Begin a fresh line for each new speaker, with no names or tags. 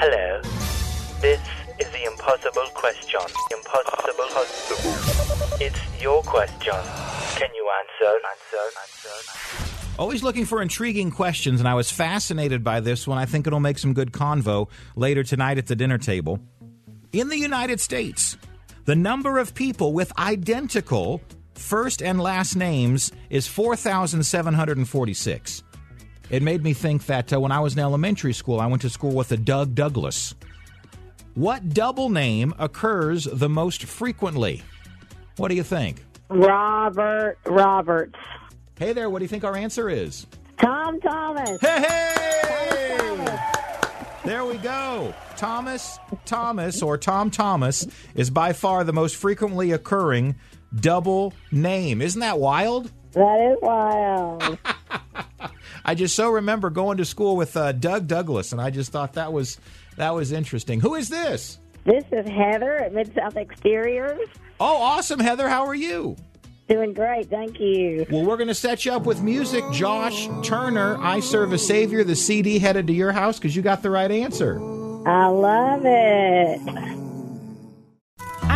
Hello. This is the impossible question. Impossible. It's your question. Can you answer? Answer? Answer?
Always looking for intriguing questions, and I was fascinated by this one. I think it'll make some good convo later tonight at the dinner table. In the United States, the number of people with identical first and last names is 4,746. It made me think that uh, when I was in elementary school, I went to school with a Doug Douglas. What double name occurs the most frequently? What do you think?
Robert Roberts.
Hey there, what do you think our answer is?
Tom Thomas.
Hey, hey! There we go. Thomas Thomas or Tom Thomas is by far the most frequently occurring double name. Isn't that wild?
That is wild.
I just so remember going to school with uh, Doug Douglas, and I just thought that was that was interesting. Who is this?
this is Heather at Mid South Exteriors.
Oh, awesome, Heather. How are you?
Doing great, thank you.
Well, we're going to set you up with music. Josh Turner, I Serve a Savior, the CD headed to your house because you got the right answer.
I love it.